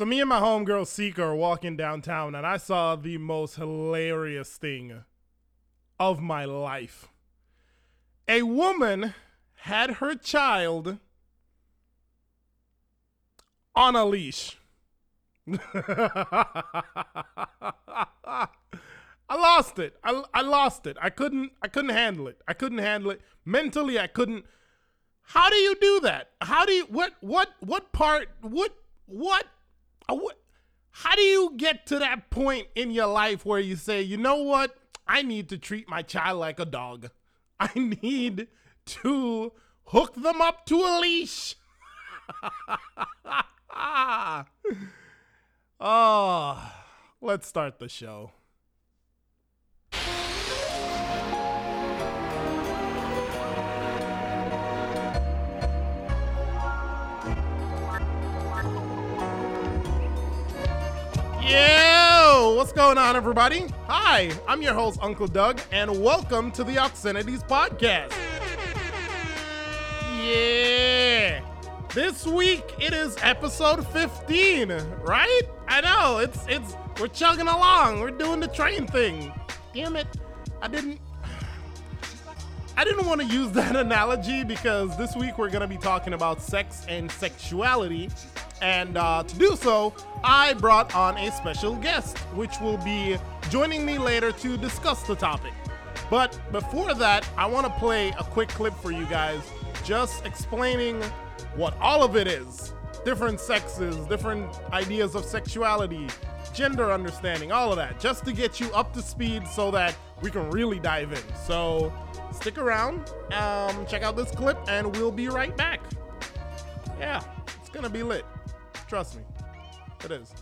So me and my homegirl Seeker are walking downtown and I saw the most hilarious thing of my life. A woman had her child on a leash. I lost it. I, I lost it. I couldn't I couldn't handle it. I couldn't handle it. Mentally I couldn't How do you do that? How do you what what what part what what how do you get to that point in your life where you say, "You know what? I need to treat my child like a dog. I need to hook them up to a leash." oh, let's start the show. Yo, what's going on, everybody? Hi, I'm your host, Uncle Doug, and welcome to the Obscenities Podcast. Yeah. This week it is episode 15, right? I know, it's it's we're chugging along. We're doing the train thing. Damn it. I didn't I didn't want to use that analogy because this week we're going to be talking about sex and sexuality. And uh, to do so, I brought on a special guest, which will be joining me later to discuss the topic. But before that, I want to play a quick clip for you guys, just explaining what all of it is different sexes, different ideas of sexuality, gender understanding, all of that, just to get you up to speed so that we can really dive in. So stick around, um, check out this clip, and we'll be right back. Yeah, it's gonna be lit. Trust me, it is.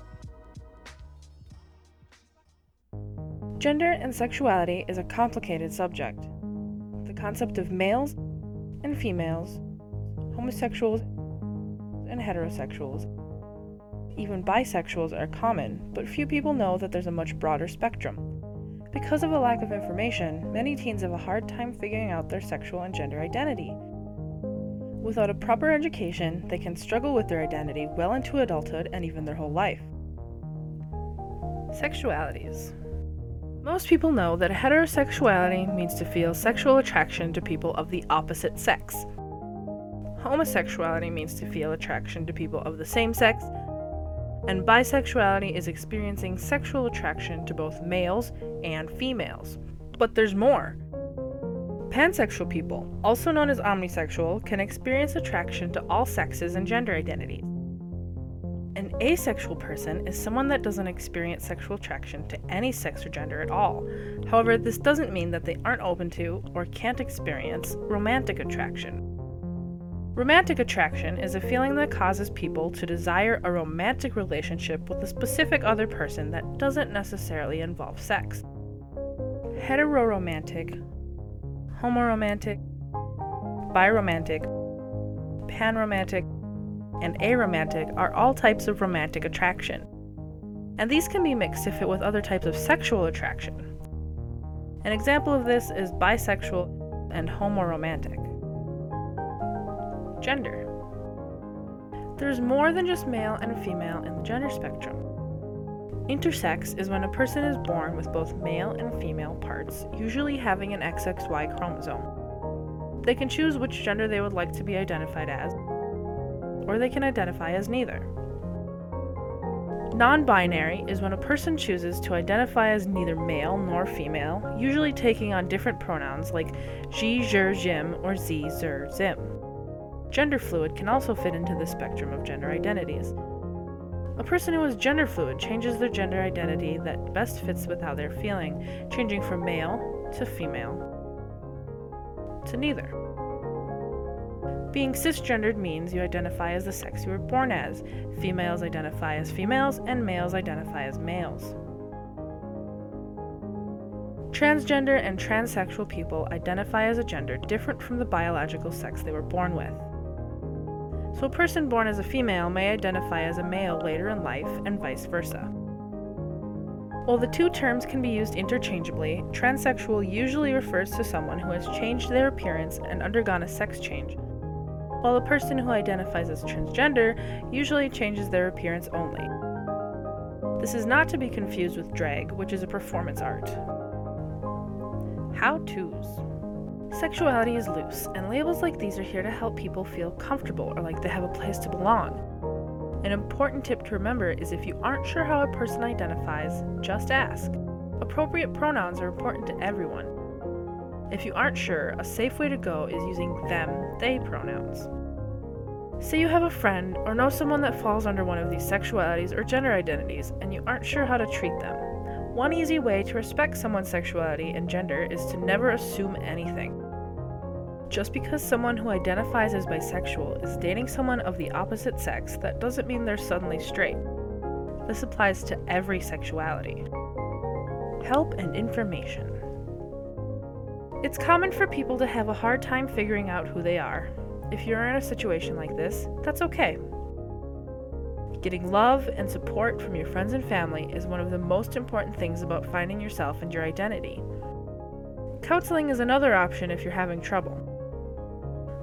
Gender and sexuality is a complicated subject. The concept of males and females, homosexuals and heterosexuals, even bisexuals are common, but few people know that there's a much broader spectrum. Because of a lack of information, many teens have a hard time figuring out their sexual and gender identity. Without a proper education, they can struggle with their identity well into adulthood and even their whole life. Sexualities. Most people know that heterosexuality means to feel sexual attraction to people of the opposite sex. Homosexuality means to feel attraction to people of the same sex, and bisexuality is experiencing sexual attraction to both males and females. But there's more. Pansexual people, also known as omnisexual, can experience attraction to all sexes and gender identities. An asexual person is someone that doesn't experience sexual attraction to any sex or gender at all. However, this doesn't mean that they aren't open to or can't experience romantic attraction. Romantic attraction is a feeling that causes people to desire a romantic relationship with a specific other person that doesn't necessarily involve sex. Heteroromantic, homoromantic, biromantic, panromantic, and aromantic are all types of romantic attraction. And these can be mixed to fit with other types of sexual attraction. An example of this is bisexual and homoromantic. Gender. There's more than just male and female in the gender spectrum. Intersex is when a person is born with both male and female parts, usually having an XXY chromosome. They can choose which gender they would like to be identified as, or they can identify as neither. Non binary is when a person chooses to identify as neither male nor female, usually taking on different pronouns like she, zer, jim, or z, zer, zim. Gender fluid can also fit into the spectrum of gender identities. A person who is gender fluid changes their gender identity that best fits with how they're feeling, changing from male to female to neither. Being cisgendered means you identify as the sex you were born as. Females identify as females, and males identify as males. Transgender and transsexual people identify as a gender different from the biological sex they were born with. So, a person born as a female may identify as a male later in life, and vice versa. While the two terms can be used interchangeably, transsexual usually refers to someone who has changed their appearance and undergone a sex change, while a person who identifies as transgender usually changes their appearance only. This is not to be confused with drag, which is a performance art. How to's. Sexuality is loose, and labels like these are here to help people feel comfortable or like they have a place to belong. An important tip to remember is if you aren't sure how a person identifies, just ask. Appropriate pronouns are important to everyone. If you aren't sure, a safe way to go is using them, they pronouns. Say you have a friend or know someone that falls under one of these sexualities or gender identities and you aren't sure how to treat them. One easy way to respect someone's sexuality and gender is to never assume anything. Just because someone who identifies as bisexual is dating someone of the opposite sex, that doesn't mean they're suddenly straight. This applies to every sexuality. Help and information. It's common for people to have a hard time figuring out who they are. If you're in a situation like this, that's okay. Getting love and support from your friends and family is one of the most important things about finding yourself and your identity. Counseling is another option if you're having trouble.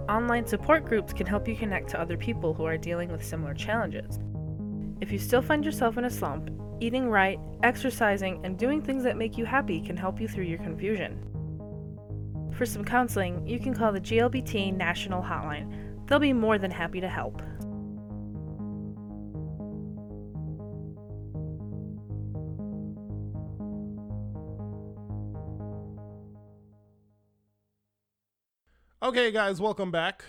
Online support groups can help you connect to other people who are dealing with similar challenges. If you still find yourself in a slump, eating right, exercising, and doing things that make you happy can help you through your confusion. For some counseling, you can call the GLBT National Hotline. They'll be more than happy to help. Okay, guys, welcome back.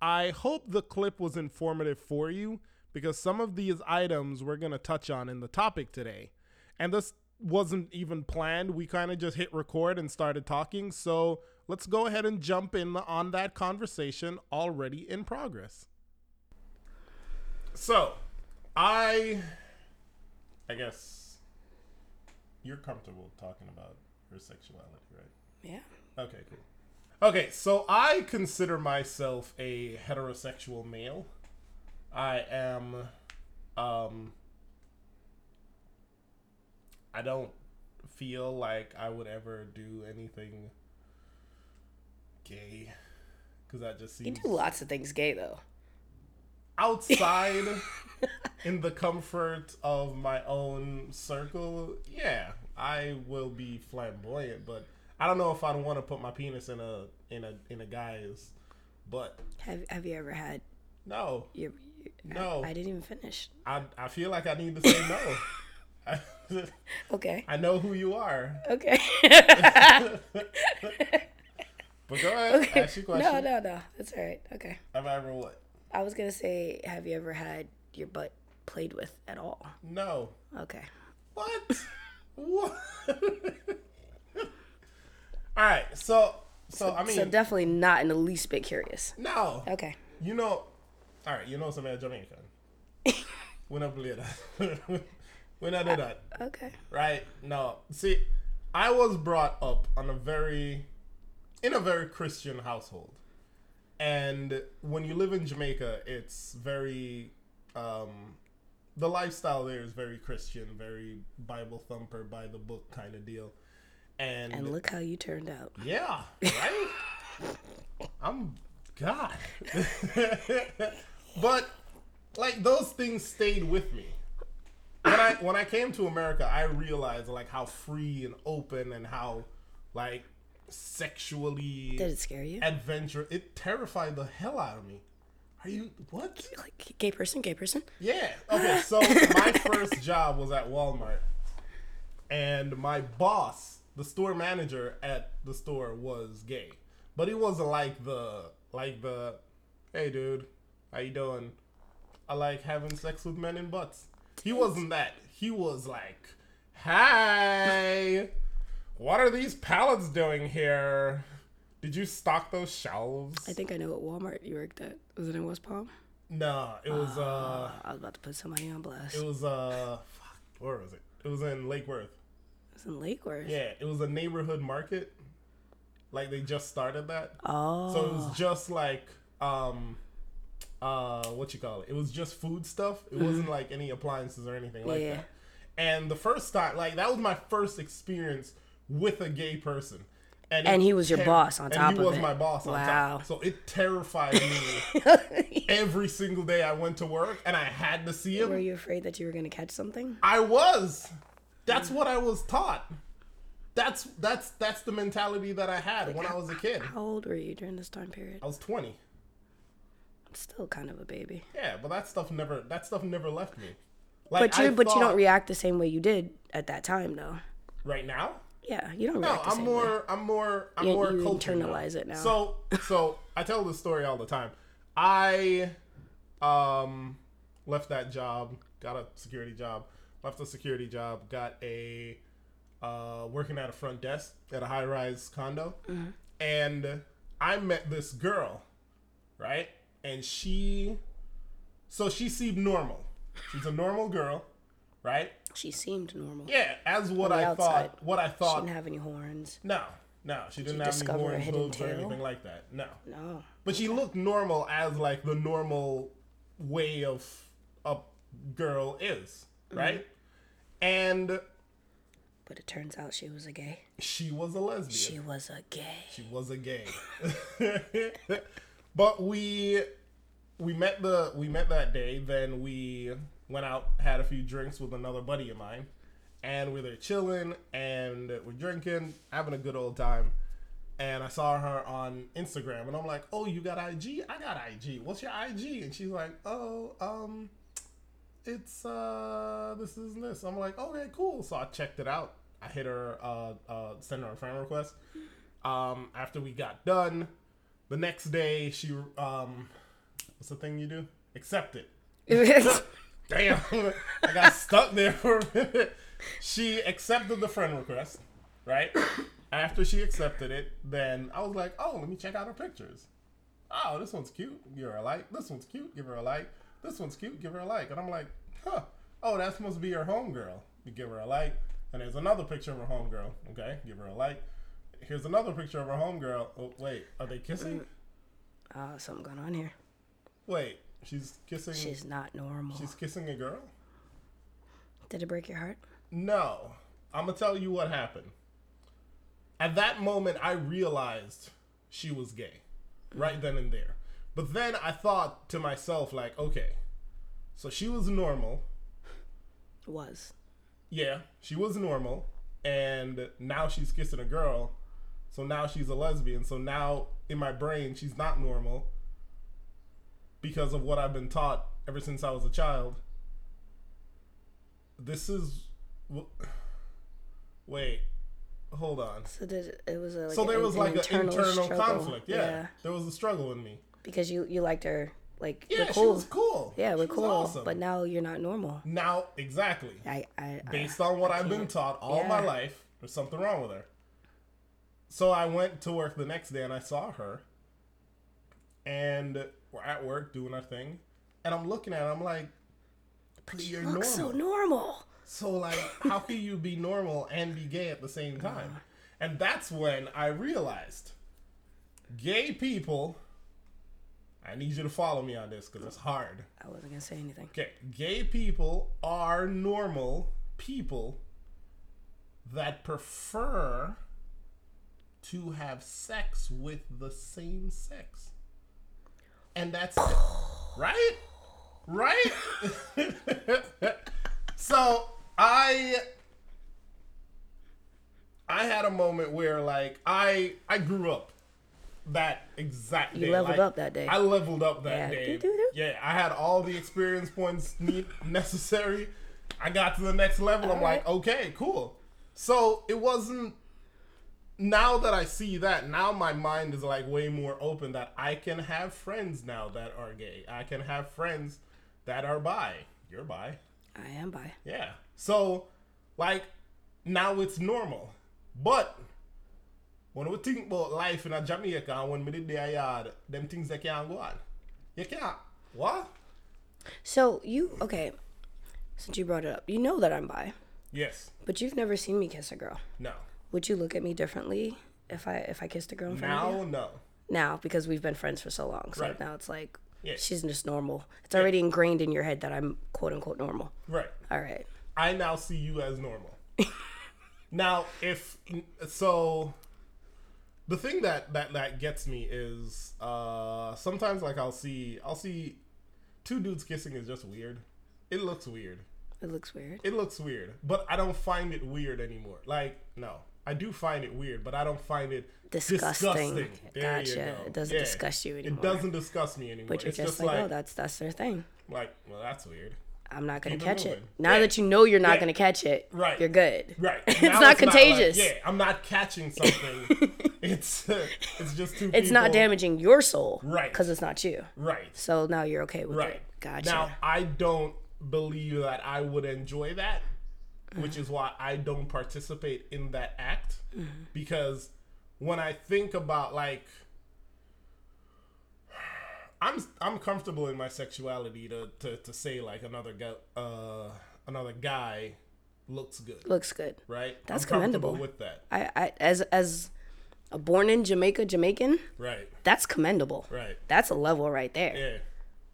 I hope the clip was informative for you because some of these items we're going to touch on in the topic today. And this wasn't even planned. We kind of just hit record and started talking. So let's go ahead and jump in on that conversation already in progress. So, I. I guess you're comfortable talking about your sexuality, right? Yeah. Okay, cool. Okay, so I consider myself a heterosexual male. I am um I don't feel like I would ever do anything gay cuz that just see. You do lots of things gay though. outside in the comfort of my own circle. Yeah, I will be flamboyant, but I don't know if I'd want to put my penis in a in a in a guy's butt. Have Have you ever had No. your? your No. I, I didn't even finish. I I feel like I need to say no. I, Okay. I know who you are. Okay. But go ahead. okay. Ask your question. No, no, no. That's all right. Okay. Have I ever what? I was gonna say, have you ever had your butt played with at all? No. Okay. What? what? All right. So so I mean so definitely not in the least bit curious. no. Okay. You know. All right. You know some man Jamaican. we not believe that. we not do that. Okay. right? No. See, I was brought up on a very in a very Christian household. And when you live in Jamaica, it's very um the lifestyle there is very Christian, very Bible thumper by the book kind of deal. And, And look how you turned out. yeah, right? I'm God. but like those things stayed with me. When I when I came to America, I realized like how free and open and how like sexually Did it scare you? adventure it terrified the hell out of me. Are you what? Like gay person, gay person. Yeah. Okay, so my first job was at Walmart. And my boss, the store manager at the store was gay. But he wasn't like the like the hey dude, how you doing? I like having sex with men in butts. He wasn't that. He was like, "Hey, what are these pallets doing here? Did you stock those shelves?" I think I know what Walmart you worked at. Was it in West Palm? No, it was uh I was about to put somebody on blast. It It was uh, fuck, where was it? It was in Lake Worth. Was in Lake Worth. Yeah, it was a neighborhood market. Like they just started that, Oh. so it was just like um, uh, what you call it? It was just food stuff. It wasn't like any appliances or anything like Mm-hmm. Yeah. that. And the first time, like that was my first experience with a gay person, And he was your boss on and top he of was my boss on Wow. top. So it terrified me every single day I went to work, and I had to see him. Were you afraid that you were gonna catch something? I was. That's what I was taught. That's that's that's the mentality that I had when I was a kid. How old were you during this time period? I was 20. Still kind of a baby. Yeah, but that stuff never that stuff never left me. Like, But you but you don't react the same way you did at that time though. right now. Yeah, you don't No, react the I'm same more. way. I'm more. I'm You- more. you internalize it now. So, so I tell this story all the time. I, um, left that job, got a security job, left a security job, got a, uh, working at a front desk at a high rise condo, Mm-hmm. and I met this girl, right? And she, so she seemed normal. She's a normal girl, right? She seemed normal. Yeah, as what I outside. thought. What I thought. She didn't have any horns. no, no, she didn't have any horns, hooves, or anything like that. No, No. but she looked normal as like the normal way of a girl is, Mm-hmm. And But it turns out she was a gay. she was a lesbian. She was a gay. She was a gay. but we we met the we met that day. Then we went out, had a few drinks with another buddy of mine, and we were chilling and we're drinking, having a good old time. And I saw her on Instagram, and I'm like, "Oh, you got IG? I got IG. What's your IG?" And she's like, "Oh, um, it's uh, this is this." I'm like, "Okay, cool." So I checked it out. I hit her, uh, uh, sent her a friend request. Um, after we got done, the next day she, um, what's the thing you do? Accept it. Damn, I got stuck there for a minute. She accepted the friend request, right? After she accepted it, then I was like, oh, let me check out her pictures. Oh, this one's cute. Give her a like. This one's cute. Give her a like. This one's cute. Give her a like. And I'm like, huh. Oh, that must be her homegirl. You give her a like. And there's another picture of her homegirl. Okay, give her a like. Here's another picture of her homegirl. Oh, wait, are they kissing? Ah, something going on here. Wait, she's kissing. She's not normal. she's kissing a girl. Did it break your heart? No. I'm going to tell you what happened. At that moment, I realized she was gay. Right then and there. But then I thought to myself, like, okay, so she was normal. Was. Yeah, she was normal. And now she's kissing a girl. So now she's a lesbian. So now in my brain, she's not normal because of what I've been taught ever since I was a child. This is. Wait, hold on. So did, it was a, like so there was like an internal struggle. conflict. Yeah, there was a struggle in me. Because you you liked her like Yeah, we're she cool. was cool. Yeah, we're She was cool. awesome. But now you're not normal. now, exactly. I I, based I, on what I I've been taught all my life, there's something wrong with her. So I went to work the next day and I saw her, and we're at work doing our thing, and I'm looking at her. I'm like, but you're Look normal. so normal. So like, how can you be normal and be gay at the same time? Uh-huh. And that's when I realized, gay people. I need you to follow me on this because it's hard. I wasn't gonna say anything. Okay, gay people are normal people that prefer to have sex with the same sex. And that's it. Right? Right? so I I had a moment where like I I grew up that exact You day. leveled Like, up that day. I leveled up that Yeah. day. Doo-doo-doo. Yeah, I had all the experience points need, necessary. I got to the next level. I'm like, okay, cool. So it wasn't. Now that I see that, now my mind is like way more open that I can have friends now that are gay. I can have friends that are bi. You're bi. I am bi. Yeah. So, like, now it's normal. But when we think about life in a Jamaica and when we did their yard, them things that can't go on. You can't. What? So you okay? Since you brought it up, you know that I'm bi, Yes. but you've never seen me kiss a girl. No. Would you look at me differently if I if I kissed a girl in front of Now, no. Now, because we've been friends for so long, so Right. now it's like Yeah. she's just normal. It's already ingrained in your head that I'm quote unquote normal. Right. All right. I now see you as normal. now, if so, the thing that that that gets me is uh sometimes like I'll see I'll see two dudes kissing is just weird. It looks weird. It looks weird. It looks weird, but I don't find it weird anymore. Like no, I do find it weird, but I don't find it Disgusting. You Gotcha. go. It doesn't disgust you anymore. It doesn't disgust me anymore. But you're it's just, just, like, like oh, that's that's their thing. like well, that's weird. I'm not gonna Keep it catch it. moving. Now Yeah. that you know you're not Yeah. gonna catch it, Right. You're good. Right. it's Now not contagious. like, yeah, I'm not catching something. it's it's just two. It's not damaging your soul, Right. Because it's not you. Right. So now you're okay with Right. it. Gotcha. Now I don't believe that I would enjoy that, which is why I don't participate in that act mm-hmm. because when I think about like I'm I'm comfortable in my sexuality to to, to say like another guy uh another guy looks good, Looks good. right? That's I'm commendable. with that. I, I as as a born in Jamaica Jamaican, Right. that's commendable. Right. That's a level right there. Yeah.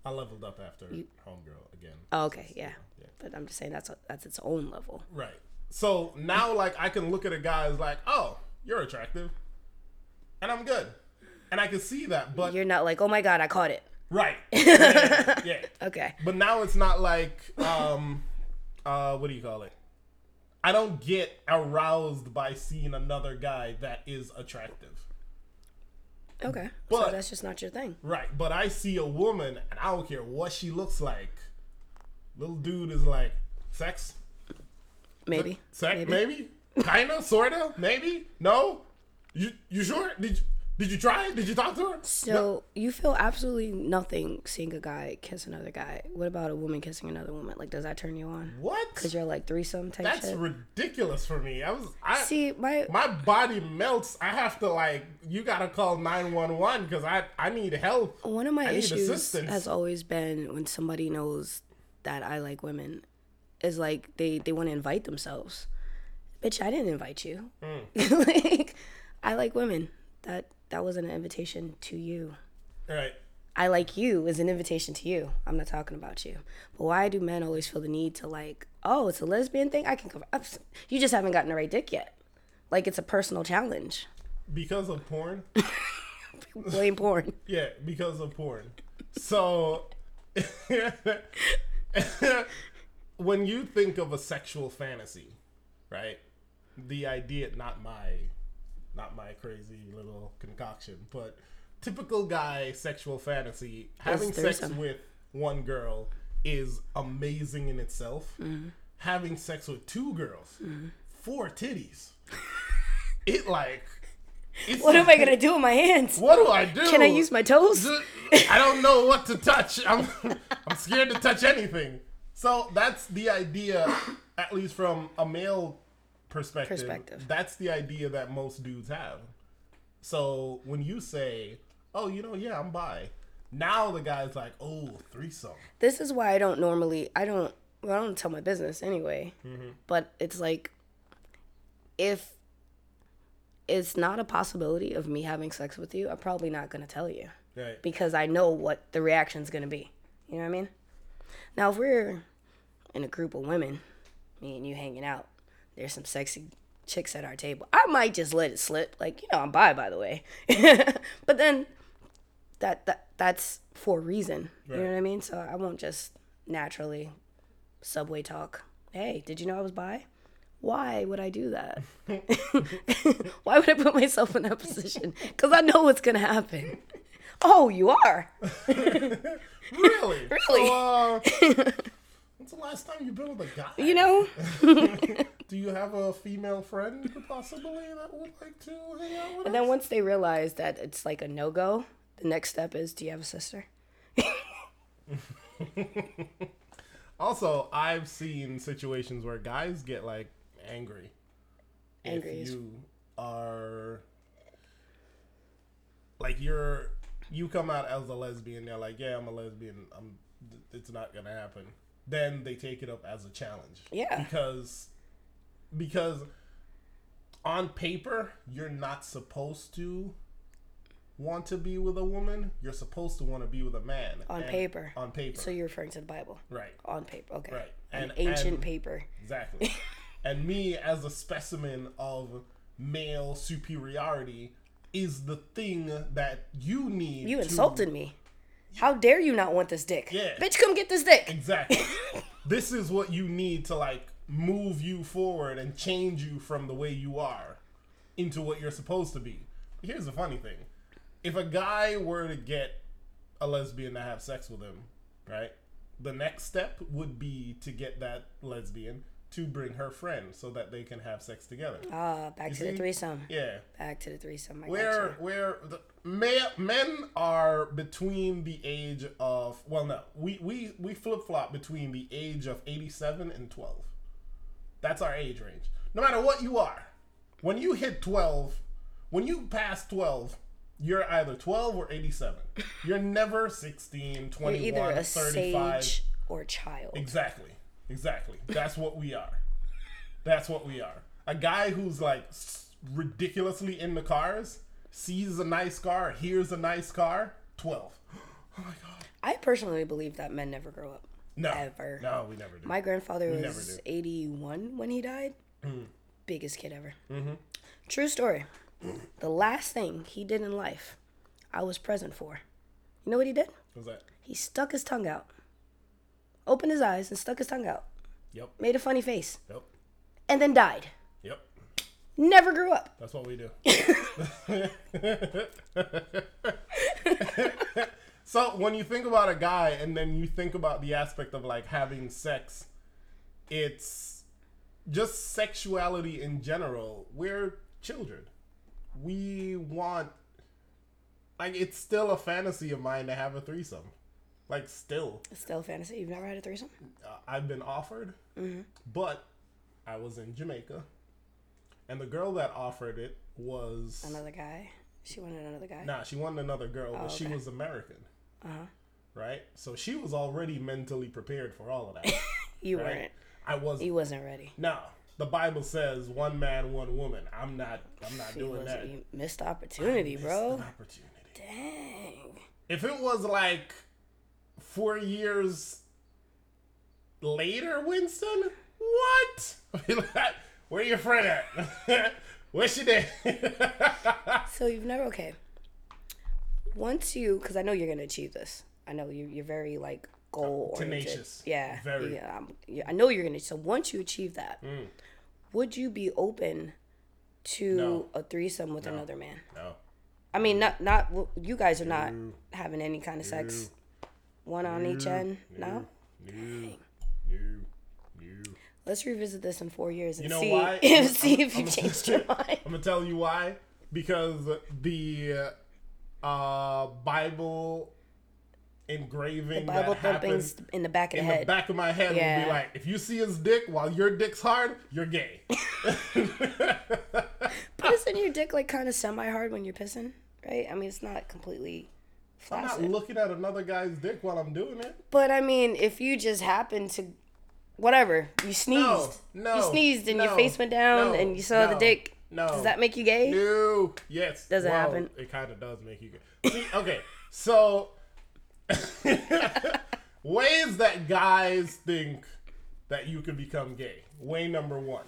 I leveled up after homegirl again. Oh, okay, yeah. But I'm just saying that's a, that's its own level. Right. So now, like, I can look at a guy as like, oh, you're attractive, and I'm good, and I can see that. But You're not like, oh my god, I caught it. right, yeah, yeah. Okay. But now it's not like, um, uh, what do you call it? I don't get aroused by seeing another guy that is attractive. Okay. so But- that's just not your thing. Right. But I see a woman, and I don't care what she looks like. Little dude is like, sex, Maybe. Sex, maybe, kinda, sorta, maybe. No, you you sure? Did you, did you try? it? Did you talk to her? So you feel absolutely nothing seeing a guy kiss another guy. What about a woman kissing another woman? Like, does that turn you on? What? Cause you're like threesome type That's shit. ridiculous for me. I was I See, my my body melts. I have to like you gotta call nine one one because I I need help. one of my I issues has always been when somebody knows that I like women, is like they they want to invite themselves. Bitch, I didn't invite you. Hmm. like, I like women. That that wasn't an invitation to you. Right. I like you is an invitation to you. I'm not talking about you. But why do men always feel the need to like, oh, it's a lesbian thing? I can cover. ups- You just haven't gotten the right dick yet. Like it's a personal challenge. Because of porn. Blame porn. Yeah, because of porn. So when you think of a sexual fantasy, right? The idea not my not my crazy little concoction, but typical guy sexual fantasy, having sex threesome. with one girl is amazing in itself. Mm-hmm. Having sex with two girls, mm-hmm. four titties. it like What am I gonna do with my hands? What do I do? Can I use my toes? I don't know what to touch. I'm I'm scared to touch anything. So that's the idea, at least from a male perspective. Perspective. That's the idea that most dudes have. So when you say, "Oh, you know, yeah, I'm bi," now the guy's like, "Oh, threesome." This is why I don't normally. I don't. Well, I don't tell my business anyway. Mm-hmm. But it's like, if it's not a possibility of me having sex with you, I'm probably not gonna tell you. Right. because I know what the reaction's gonna be. You know what I mean? Now, if we're in a group of women, me and you hanging out, there's some sexy chicks at our table. I might just let it slip, like you know, I'm bi, by the way. but then that that that's for a reason. You know what I mean? So I won't just naturally subway talk. Hey, did you know I was bi? Why would I do that? Why would I put myself in that position? Because I know what's gonna happen. Oh, you are. Really? Really? So, uh, when's the last time you've been with a guy? You know, Do you have a female friend possibly that would like to hang out with and then once they realize that it's like a no go, the next step is, do you have a sister? Also, I've seen situations where guys get like angry. Angry if you are like you're you come out as a lesbian, they're like, Yeah, I'm a lesbian, I'm it's not gonna happen. Then they take it up as a challenge. Yeah. Because because on paper, you're not supposed to want to be with a woman. You're supposed to want to be with a man. On And- paper. On paper. So you're referring to the Bible right. on paper, okay? Right. An And- ancient and- paper. Exactly. and me as a specimen of male superiority, is the thing that you need. You to- insulted me. How dare you not want this dick? Yeah. Bitch, come get this dick. Exactly. this is what you need to like move you forward and change you from the way you are into what you're supposed to be. Here's the funny thing. If a guy were to get a lesbian to have sex with him, right? The next step would be to get that lesbian to bring her friend so that they can have sex together. Ah, back to the threesome. Yeah. Back to the threesome. I Where where the ma- men are between the age of well no we we we flip flop between the age of eighty seven and twelve. That's our age range. No matter what you are, when you hit twelve, when you pass twelve, you're either twelve or eighty seven. You're never 16, You're 21, either a 35. sage or child. Exactly. Exactly. That's what we are. That's what we are. A guy who's like ridiculously in the cars, sees a nice car, hears a nice car, 12. Oh my god. I personally believe that men never grow up. No. Ever. No, we never do. My grandfather never was 81 when he died. Biggest kid ever. Mm-hmm. True story. The last thing he did in life, I was present for. You know what he did? What was that? He stuck his tongue out, opened his eyes, and stuck his tongue out. Yep. Made a funny face, Yep. and then died. Yep. Never grew up. That's what we do. so when you think about a guy and then you think about the aspect of like having sex, it's just sexuality in general. We're children. We want like it's still a fantasy of mine to have a threesome. Like still, It's still a fantasy. You've never had a threesome? uh, I've been offered, but I was in Jamaica, and the girl that offered it was Another guy. She wanted another guy. Nah, she wanted another girl, but she was American. Uh-huh. Right? So she was already mentally prepared for all of that. You right? weren't. I wasn't. He wasn't ready. no. The Bible says one man, one woman. I'm not I'm not He doing that. you missed opportunity, Missed bro. an opportunity. Dang. If it was like four years later, Winston, what? Where your friend at? Where's she there? So you've never okay. Once you, because I know you're gonna achieve this. I know you. You're very like goal oriented. Tenacious. Yeah. Very. Yeah, um, yeah. I know you're gonna. So once you achieve that, Mm. would you be open to No. a threesome with another man? no. I mean, not not you guys are not having any kind of sex, one on each end. No. No. No. No. Let's revisit this in four years and You know see why? and see if you I'm- changed your mind. I'm gonna tell you why. Because the uh, Uh, Bible engraving Bible that thumping's in the back of the in the back of my head Yeah. be like, if you see his dick while your dick's hard, you're gay. But isn't your dick like kind of semi hard when you're pissing? Right? I mean, it's not completely I'm not looking at another guy's dick while I'm doing it. But I mean, if you just happen to, whatever, you sneezed. no, You sneezed and your face went down no, and you saw the dick. No. Does that make you gay? No. Yes. Does it Well, happen? It kind of does make you gay. See, okay, so ways that guys think that you could become gay. Way number one,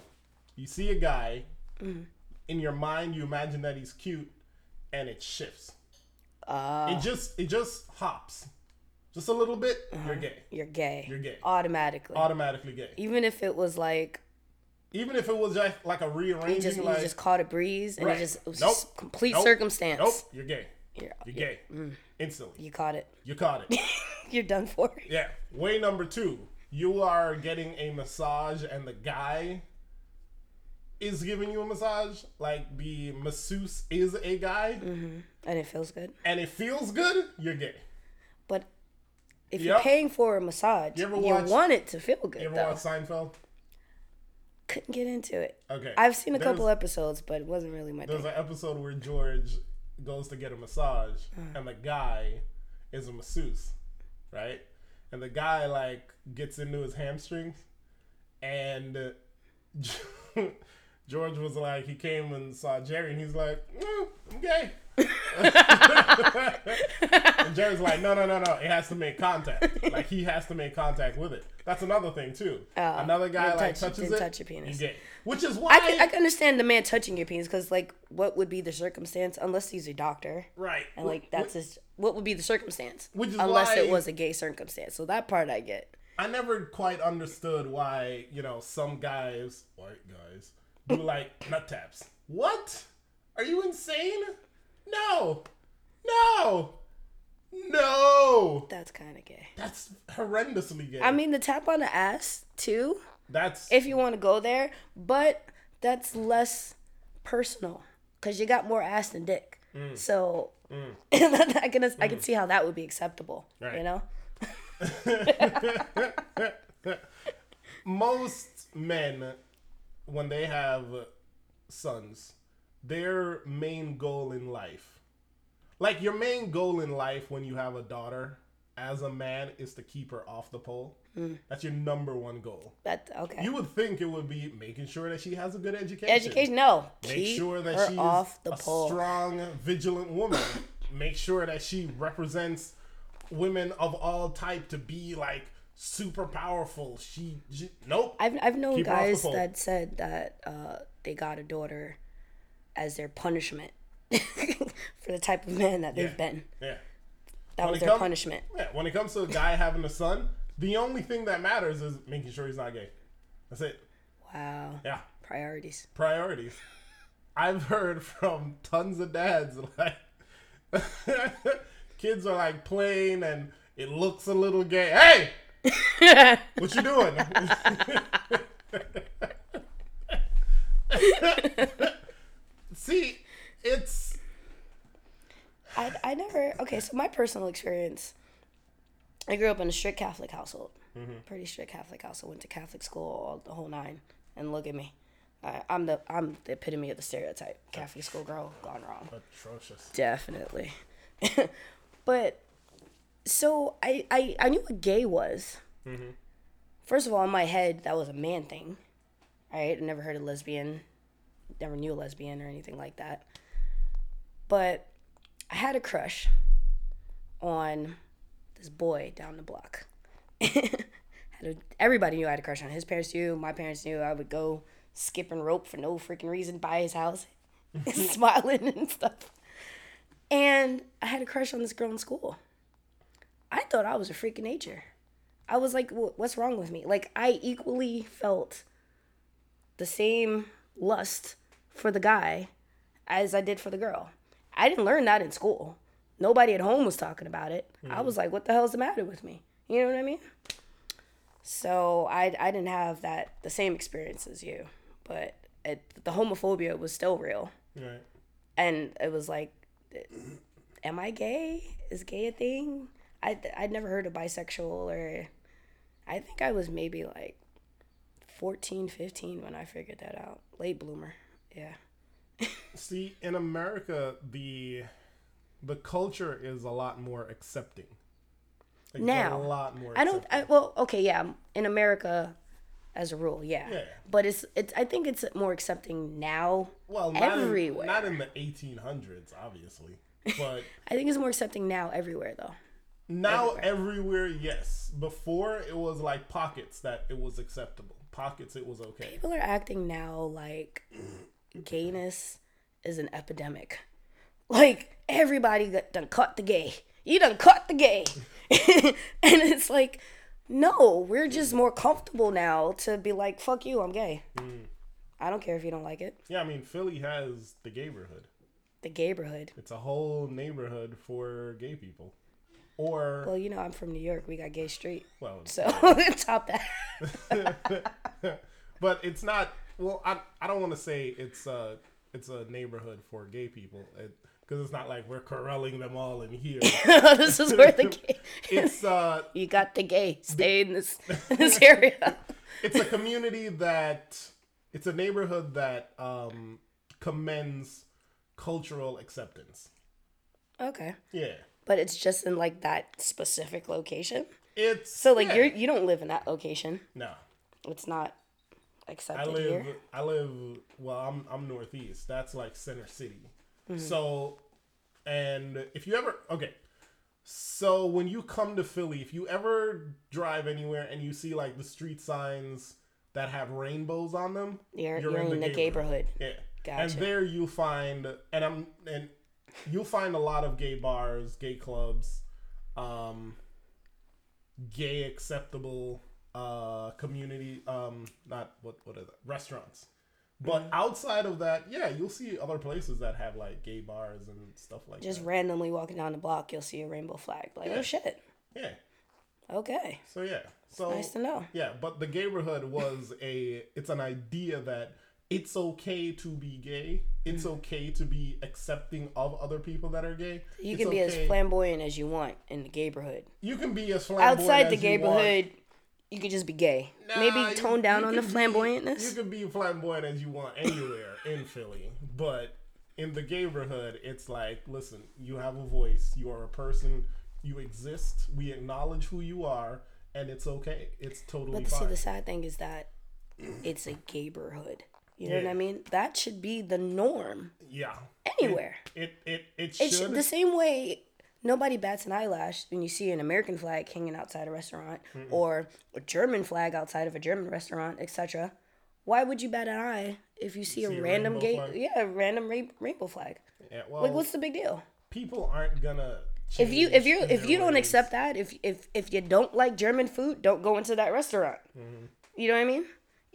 you see a guy Mm-hmm. in your mind, you imagine that he's cute, and it shifts. Uh, It just it just hops, just a little bit. Uh-huh. You're gay. you're gay. You're gay. Automatically. Automatically gay. Even if it was like, Even if it was just like a rearranging, you just, you like just caught a breeze and Right. it just, it was Nope. just complete Nope. circumstance. nope, you're gay. You're, You're gay. Instantly, You caught it. you caught it. You're done for. Yeah. Way number two, you are getting a massage and the guy is giving you a massage. Like the masseuse is a guy Mm-hmm. And it feels good. and it feels good, you're gay. But if Yep. you're paying for a massage, You watch- want it to feel good You ever though. watch Seinfeld? Couldn't get into it. Okay. I've seen a There's- couple episodes, but it wasn't really my There's thing. an episode where George goes to get a massage Uh. and the guy is a masseuse, right? And the guy like gets into his hamstrings and George was like he came and saw Jerry and he's like, mm, I'm gay. and Jerry's like, no, no, no, no. It has to make contact. Like he has to make contact with it. That's another thing too. another guy like touch- touches it. touch your penis. You gay. Which is why. I can, I can understand the man touching your penis because, like, what would be the circumstance unless he's a doctor? right. And, like, that's his. What would be the circumstance? Which is unless why- it was a gay circumstance. So that part I get. I never quite understood why, you know, some guys, white guys, do like nut taps. What? Are you insane? No. No. No. That's kind of gay. That's horrendously gay. I mean, the tap on the ass, too, that's if you want to go there, but that's less personal because you got more ass than dick. Mm. So I can I can see how that would be acceptable. Right. You know, most men when they have sons, their main goal in life, like your main goal in life when you have a daughter as a man is to keep her off the pole. Hmm. That's your number one goal. that okay. You would think it would be making sure that she has a good education. Education, no. Make Keep sure that she's off the a pole. strong, vigilant woman. Make sure that she represents women of all type to be like super powerful. She, she nope. I've I've known Keep her off the guys that said that uh, they got a daughter as their punishment for the type of man that they've Yeah. been. yeah. That When was their come- punishment. Yeah. When it comes to a guy having a son, the only thing that matters is making sure he's not gay. That's it. Wow. Yeah. Priorities. priorities. I've heard from tons of dads like kids are like playing and it looks a little gay. Hey, what you doing? See, it's I, I never okay so my personal experience i grew up in a strict catholic household. Mm-hmm. Pretty strict catholic household. Went to catholic school all the whole nine. And look at me. I, i'm the i'm the epitome of the stereotype. Catholic school girl gone wrong. Atrocious. definitely. But so I, I i knew what gay was mm-hmm. first of all in my head that was a man thing right i never heard of lesbian never knew a lesbian or anything like that but I had a crush on this boy down the block. a, everybody knew I had a crush on. His parents knew. My parents knew. I would go skipping rope for no freaking reason by his house, smiling and stuff. And I had a crush on this girl in school. I thought I was a freak of nature. I was like, what's wrong with me? Like, I equally felt the same lust for the guy as I did for the girl. I didn't learn that in school. Nobody at home was talking about it. I mm. was like, what the hell's the matter with me? You know what I mean? So I, I didn't have that the same experience as you, but it, the homophobia was still real, Right. and it was like, am I gay? Is gay a thing? I I'd never heard of bisexual or, I think I was maybe like 14, 15 when I figured that out. Late bloomer, yeah. See, in America, the the culture is a lot more accepting. Like, Now, a lot more. I don't. I, well, okay, yeah. In America, as a rule, yeah. Yeah. But it's it's. I think it's more accepting now. well, not everywhere. In, not in the 1800s, obviously, but I think it's more accepting now everywhere though. Now everywhere. yes. Before it was like pockets that it was acceptable. Pockets it was okay. People are acting now like gayness is an epidemic. Like everybody got, done cut the gay. You done cut the gay, and it's like, no, we're just more comfortable now to be like, fuck you, I'm gay. Mm. I don't care if you don't like it. Yeah, I mean Philly has the neighborhood. The gayborhood. It's a whole neighborhood for gay people. Or Well, you know, I'm from New York. We got gay street. well, So top that. but it's not. Well, I I don't want to say it's a it's a neighborhood for gay people because it's not like we're corralling them all in here. this is where the gay. It's uh You got the gay. Stay in this this area. it's a community that it's a neighborhood that um commends cultural acceptance. Okay, Yeah, but it's just in like that specific location. it's So like yeah. you're you don't live in that location. no. It's not I accepted live. here. I live. Well, I'm I'm northeast. That's like center city. Mm-hmm. So And if you ever okay, so when you come to Philly, if you ever drive anywhere and you see like the street signs that have rainbows on them, You're, you're, in, the neighborhood. Yeah. Gotcha. And there you'll find and I'm and you'll find a lot of gay bars, gay clubs, um gay acceptable uh community um not what what is it? Restaurants. But Mm-hmm. outside of that, yeah, you'll see other places that have like gay bars and stuff like that. Just that. randomly walking down the block, you'll see a rainbow flag. Like, Yeah. oh shit. Yeah. Okay. So yeah. So Nice to know. Yeah, but the gayborhood was a it's an idea that it's okay to be gay. It's okay to be accepting of other people that are gay. Mm. You It's can be okay- as flamboyant as you want in the neighborhood. You can be as flamboyant Outside the as you you could just be gay. Nah, Maybe you- tone down you on the can be- flamboyantness. you can be flamboyant as you want anywhere in Philly, but in the gayborhood, it's like, listen, you have a voice. You are a person. You exist. We acknowledge who you are, and it's okay. It's totally fine. But see, fine. the sad thing is that it's a gayborhood. You know what I mean? That should be the norm yeah. anywhere. It it it It's should. the same way nobody bats an eyelash when you see an American flag hanging outside a restaurant or a German flag outside of a German restaurant, etc. Why would you bat an eye if you see, see a random rainbow gay, flag? yeah, a random ra- rainbow flag? yeah, well, Like, what's the big deal? people aren't gonna. If you if you if you don't accept that, if if if you don't like German food, don't go into that restaurant. Mm-hmm. You know what I mean?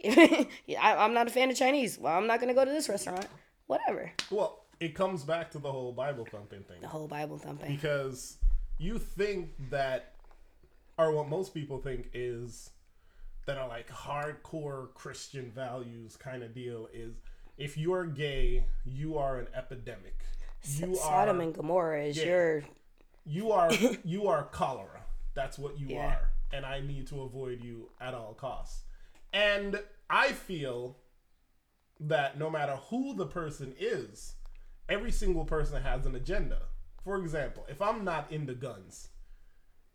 I, I'm not a fan of Chinese. Well, I'm not gonna go to this restaurant. Whatever. well, it comes back to the whole Bible thumping thing The whole Bible thumping. because you think that, or what most people think is that are like hardcore Christian values kind of deal is if you're gay, you are an epidemic. You Sodom are and Gomorrah is Yeah. your you are you are cholera. That's what you Yeah. are, and I need to avoid you at all costs. And I feel that no matter who the person is, every single person has an agenda. For example, if I'm not into guns,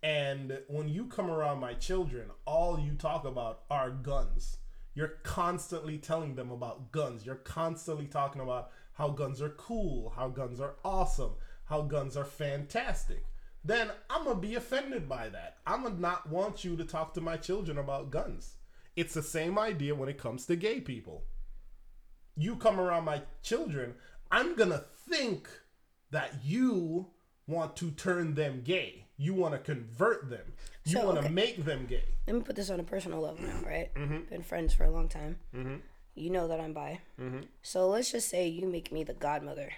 and when you come around my children, all you talk about are guns. You're constantly telling them about guns. You're constantly talking about how guns are cool, how guns are awesome, how guns are fantastic. Then I'm going to be offended by that. I'm going to not want you to talk to my children about guns. It's the same idea when it comes to gay people. You come around my children, I'm going to think that you want to turn them gay. You want to convert them. You So, want to okay. make them gay. let me put this on a personal level now, right? Mm-hmm. Been friends for a long time. You know that I'm bi. Mm-hmm. So let's just say you make me the godmother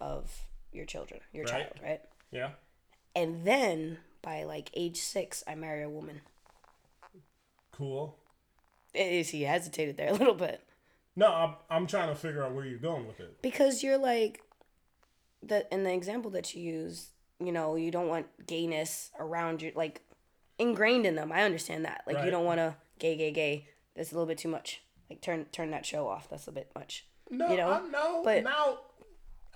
of your children, your Right. child, right? Yeah. And then by like age six, I marry a woman. Cool. Eh, Is he hesitated there a little bit? No, I'm, I'm trying to figure out where you're going with it. because you're like the in the example that you use you know you don't want gayness around you like ingrained in them. I understand that. Like you don't want to gay gay gay. That's a little bit too much. Like turn turn that show off. That's a bit much. No, You know, I know. but- now,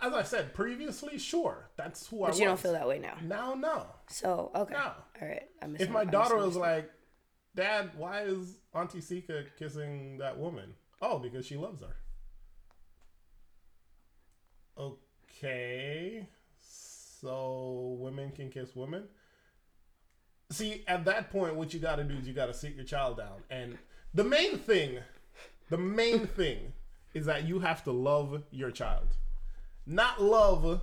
as I said previously, sure, that's who I but was. you don't feel that way now. Now, no. so okay. No. all right. I'm If my daughter was like, Dad, why is Auntie Sika kissing that woman? Oh, because she loves her. Okay. So women can kiss women? See, at that point, what you got to do is you got to sit your child down. And the main thing, the main thing is that you have to love your child. Not love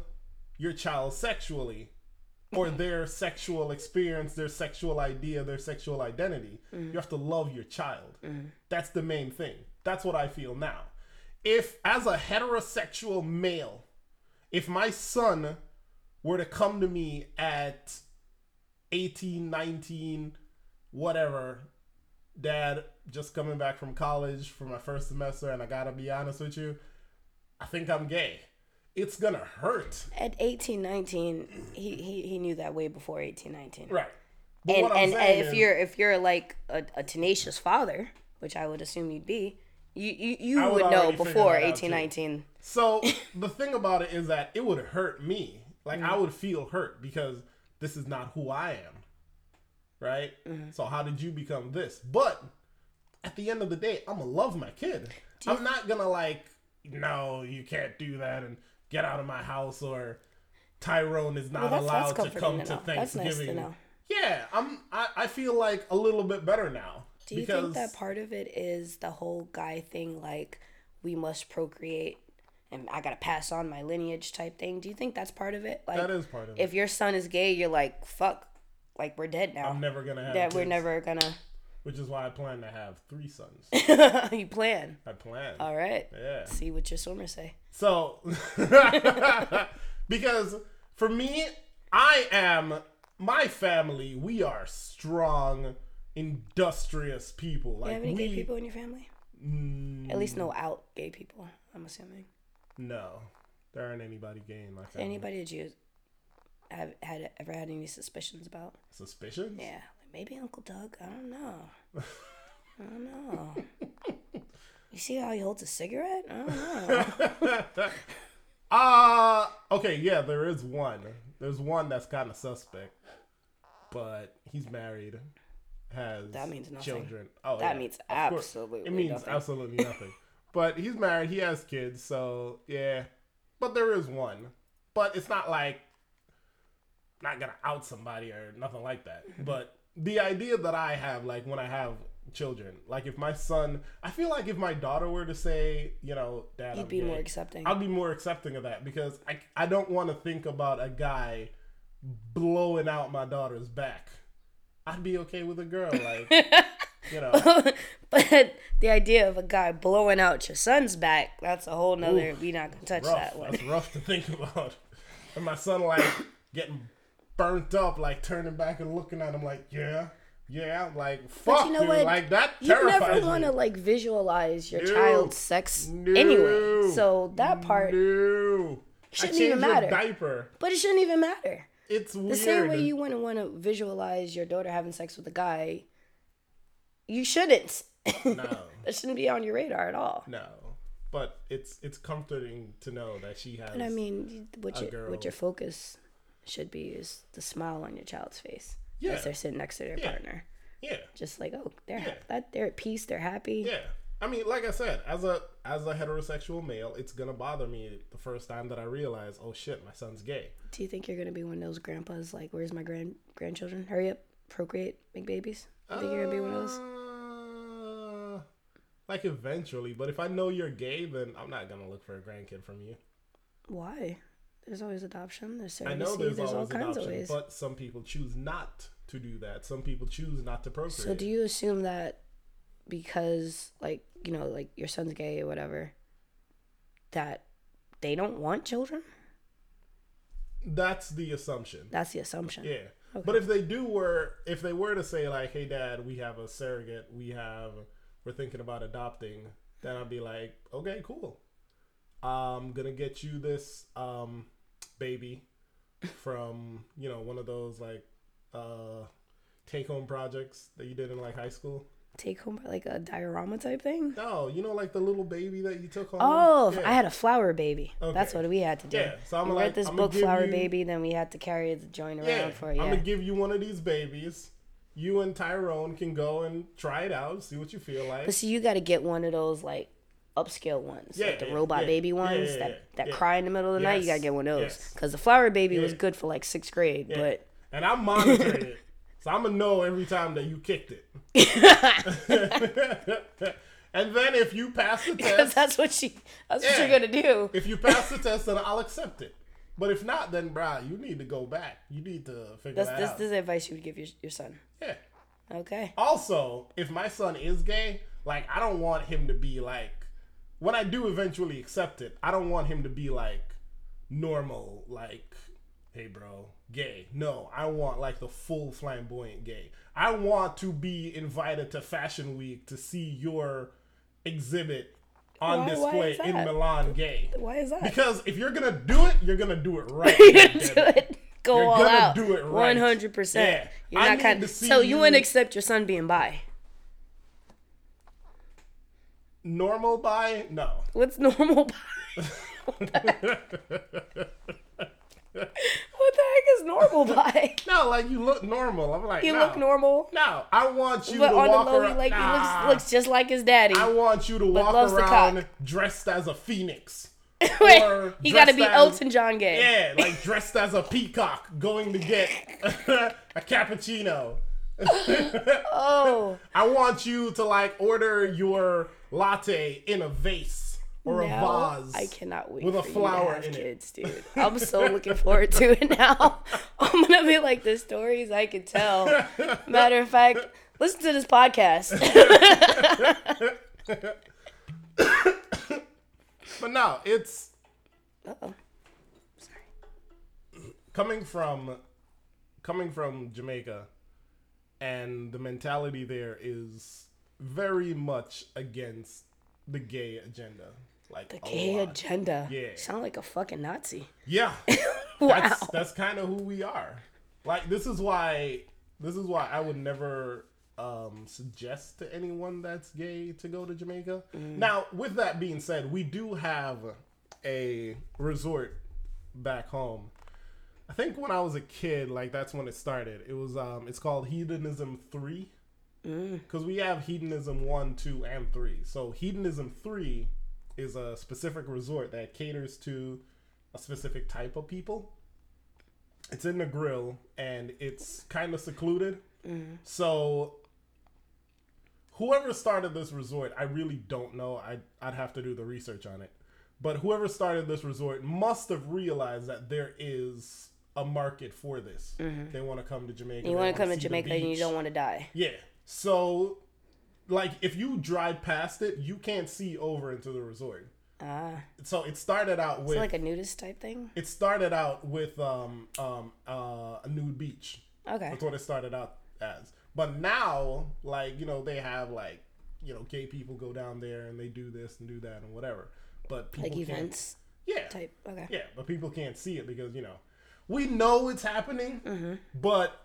your child sexually or their sexual experience, their sexual idea, their sexual identity. Mm. You have to love your child. Mm. That's the main thing. That's what I feel now. If, as a heterosexual male, if my son were to come to me at 18, 19, whatever, dad, just coming back from college for my first semester, and I gotta be honest with you, I think I'm gay. It's gonna hurt. at eighteen, nineteen, he, he he knew that way before eighteen, nineteen. Right. But and I'm and if is- you're if you're like a, a tenacious father which i would assume you'd be you you, you would would know before that out, 18 too. 19 So the thing about it is that it would hurt me. Like Mm-hmm. I would feel hurt because this is not who I am. Right? Mm-hmm. So how did you become this? But at the end of the day, I'm gonna love my kid. I'm not gonna like, no, you can't do that and get out of my house or Tyrone is not Well, that's- that's allowed to come to to. That's nice to Thanksgiving. Yeah, I'm. I, I feel like a little bit better now. Do you because think that part of it is the whole guy thing, like we must procreate and I gotta pass on my lineage type thing? Do you think that's part of it? Like, that is part of it. if your son is gay, you're like, fuck, like we're dead now. I'm never gonna have. that we're never gonna. Which is why I plan to have three sons. you plan. I plan. All right. Yeah. See what your swimmers say. So, because for me, I am my family. We are strong, industrious people. You Like have any we, gay people in your family? Mm, At least no out gay people. I'm assuming. no, there aren't anybody gay in my family. Anybody that you have had ever had any suspicions about? suspicions? Yeah, maybe Uncle Doug. I don't know. I don't know. You see how he holds a cigarette? I don't know. Uh okay, yeah, there is one. There's one that's kind of suspect, but he's married, has That means nothing. children. Oh, That yeah, means absolutely It means nothing. absolutely nothing. but he's married. He has kids. So yeah, but there is one. But it's not like not gonna out somebody or nothing like that. Mm-hmm. but the idea that I have, like when I have children, like if my son, I feel like if my daughter were to say, you know, Dad, You'd I'm be more accepting. I'll be more accepting of that because I, I don't want to think about a guy blowing out my daughter's back. I'd be okay with a girl, like, you know. but the idea of a guy blowing out your son's back, that's a whole nother. we not gonna touch rough. that one. That's rough to think about. And my son, like, getting burnt up, like, turning back and looking at him, like, yeah, yeah, like, fuck, you know dude. what? Like, that You never want me. to like visualize your No. child's sex No. anyway. So that part, No. Shouldn't even matter. diaper. but it shouldn't even matter. It's weird. The same way you wouldn't want to visualize your daughter having sex with a guy, you shouldn't. No. that shouldn't be on your radar at all. No, but it's it's comforting to know that she has. And I mean, what your what your focus should be is the smile on your child's face Yeah. as they're sitting next to their Yeah. partner. yeah, Just like, oh, they're Yeah. that they're at peace, they're happy. yeah. I mean, like I said, as a as a heterosexual male, it's gonna bother me the first time that I realize, oh shit, my son's gay. Do you think you're gonna be one of those grandpas like, where's my grand grandchildren? Hurry up, procreate, make babies. I think you're gonna be one of those? Uh, like eventually, but if I know you're gay, then I'm not gonna look for a grandkid from you. Why? There's always adoption. There's I surrogacy. know there's, there's all always kinds adoption, of ways. but some people choose not to do that. Some people choose not to procreate. So do you assume that because like you know like your son's gay or whatever that they don't want children? That's the assumption. That's the assumption. Yeah. Okay. But if they do were if they were to say like, "Hey dad, we have a surrogate. We have we're thinking about adopting." Then I'd be like, "Okay, cool. I'm going to get you this um baby from, you know, one of those like uh take home projects that you did in like high school. Take home like a diorama type thing. No, you know like the little baby that you took home. Oh, Yeah. I had a flower baby. That's what we had to do. Yeah, so I'm we like, read this I'ma book, Flower you- Baby. Then we had to carry the joint around Yeah, for I'm gonna give you one of these babies. You and Tyrone can go and try it out, see what you feel like. But see, you got to get one of those like upscale ones, Yeah, like the yeah, robot yeah, baby ones that that cry in the middle of the night. You got to get one of those yes. because the Flower Baby was good for like sixth grade, but and I'm monitoring it, so I'm gonna know every time that you kicked it. and then if you pass the test, that's what she that's what you're gonna do. if you pass the test, then I'll accept it. But if not, then bruh, you need to go back. You need to figure That's that this, out. this is advice you would give your your son. Yeah. Okay. Also, if my son is gay, like I don't want him to be like when I do eventually accept it, I don't want him to be like normal, like, hey bro, gay. No, I want like the full flamboyant gay. I want to be invited to Fashion Week to see your exhibit on Why- why display is in? Milan gay. Why is that? Because if you're gonna do it, you're gonna do it right. you're gonna do it. Go You're all out. do it right. One hundred percent. You're I not need kind to of see so you you- wouldn't accept your son being bi. Normal by no. What's normal bi? what the heck is normal bi? No, like you look normal. I'm like, You no. look normal, No, I want you but to on the walk low, around. like Nah. he looks looks just like his daddy. I want you to walk around dressed as a phoenix Wait, he got to be as- Elton John gay. Yeah, like dressed as a peacock going to get a cappuccino. Oh, I want you to like order your latte in a vase or a vase. I cannot wait with a flower you to have in it. kids, dude. I'm so looking forward to it now. I'm gonna be like the stories I could tell. Matter of fact, listen to this podcast. But no, it's Uh-oh. coming from coming from Jamaica and the mentality there is very much against the gay agenda. Like The gay lot. agenda. Yeah. Sound like a fucking Nazi. Yeah. Wow. That's that's kind of who we are. Like this is why this is why I would never um, suggest to anyone that's gay to go to Jamaica. Now, with that being said, we do have a resort back home. I think when I was a kid, like that's when it started. It was um, it's called Hedonism Three Mm. because we have Hedonism One, Two, and Three. So Hedonism Three is a specific resort that caters to a specific type of people. It's in Negril and it's kind of secluded. Mm. So whoever started this resort, I really don't know. I I'd have to do the research on it. But whoever started this resort must have realized that there is a market for this. Mm-hmm. They want to come to Jamaica. You want to come to Jamaica and you don't want to die. Yeah. So, like, if you drive past it, you can't see over into the resort. Ah, So it started out with it like a nudist type thing? it started out with um um uh, a nude beach. Okay. That's what it started out as. But now, like you know, they have like you know, gay people go down there and they do this and do that and whatever. But people Like events yeah, type. Okay. yeah, but people can't see it because you know we know it's happening, but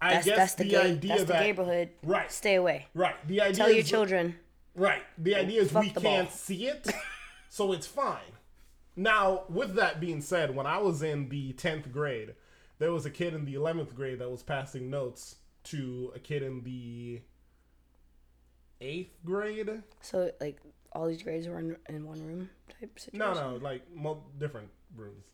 I. That's guess that's the, the, gay. idea That's the that neighborhood. right, Stay away. right, the idea Tell your children. Right. The idea is we can't ball. see it, so it's fine. Now, with that being said, when I was in the 10th grade, there was a kid in the 11th grade that was passing notes to a kid in the 8th grade. So like all these grades were in, in one room type situation. No, no, like mo- different rooms.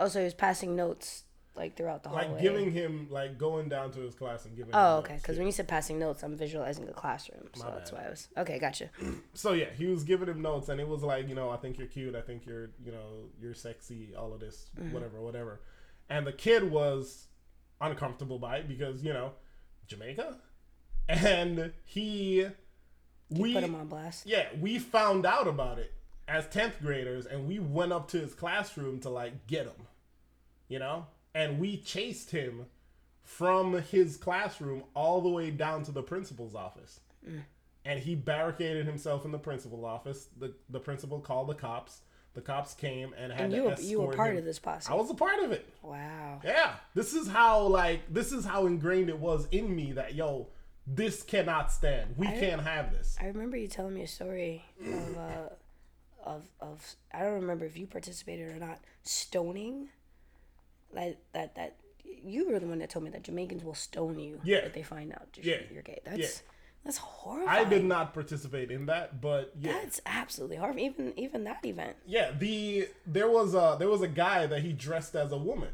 Oh, so he was passing notes like throughout the hallway. Like giving him, like going down to his class and giving him Oh, okay. Because yeah. when you said passing notes, I'm visualizing a classroom, so My that's bad. why I was okay. Gotcha. so yeah, he was giving him notes, and it was like, you know, I think you're cute, I think you're, you know, you're sexy, all of this, Mm-hmm. whatever, whatever. And the kid was uncomfortable by it because you know, Jamaica, and he, we, Put him on blast. yeah, we found out about it as tenth graders, and we went up to his classroom to like get him, you know, and we chased him from his classroom all the way down to the principal's office and he barricaded himself in the principal's office. The the principal called the cops. The cops came and had And to you were escort you were part him. of this posse. I was a part of it. wow. Yeah, this is how like this is how ingrained it was in me that yo, this cannot stand. We can't have this. I remember you telling me a story of uh, of of I don't remember if you participated or not stoning. Like that that you were the one that told me that Jamaicans will stone you Yeah. if they find out you're, Yeah. you're gay. That's Yeah. that's horrifying. I did not participate in that, but yeah, That's absolutely horrible. Even even that event. yeah. The there was a there was a guy that he dressed as a woman.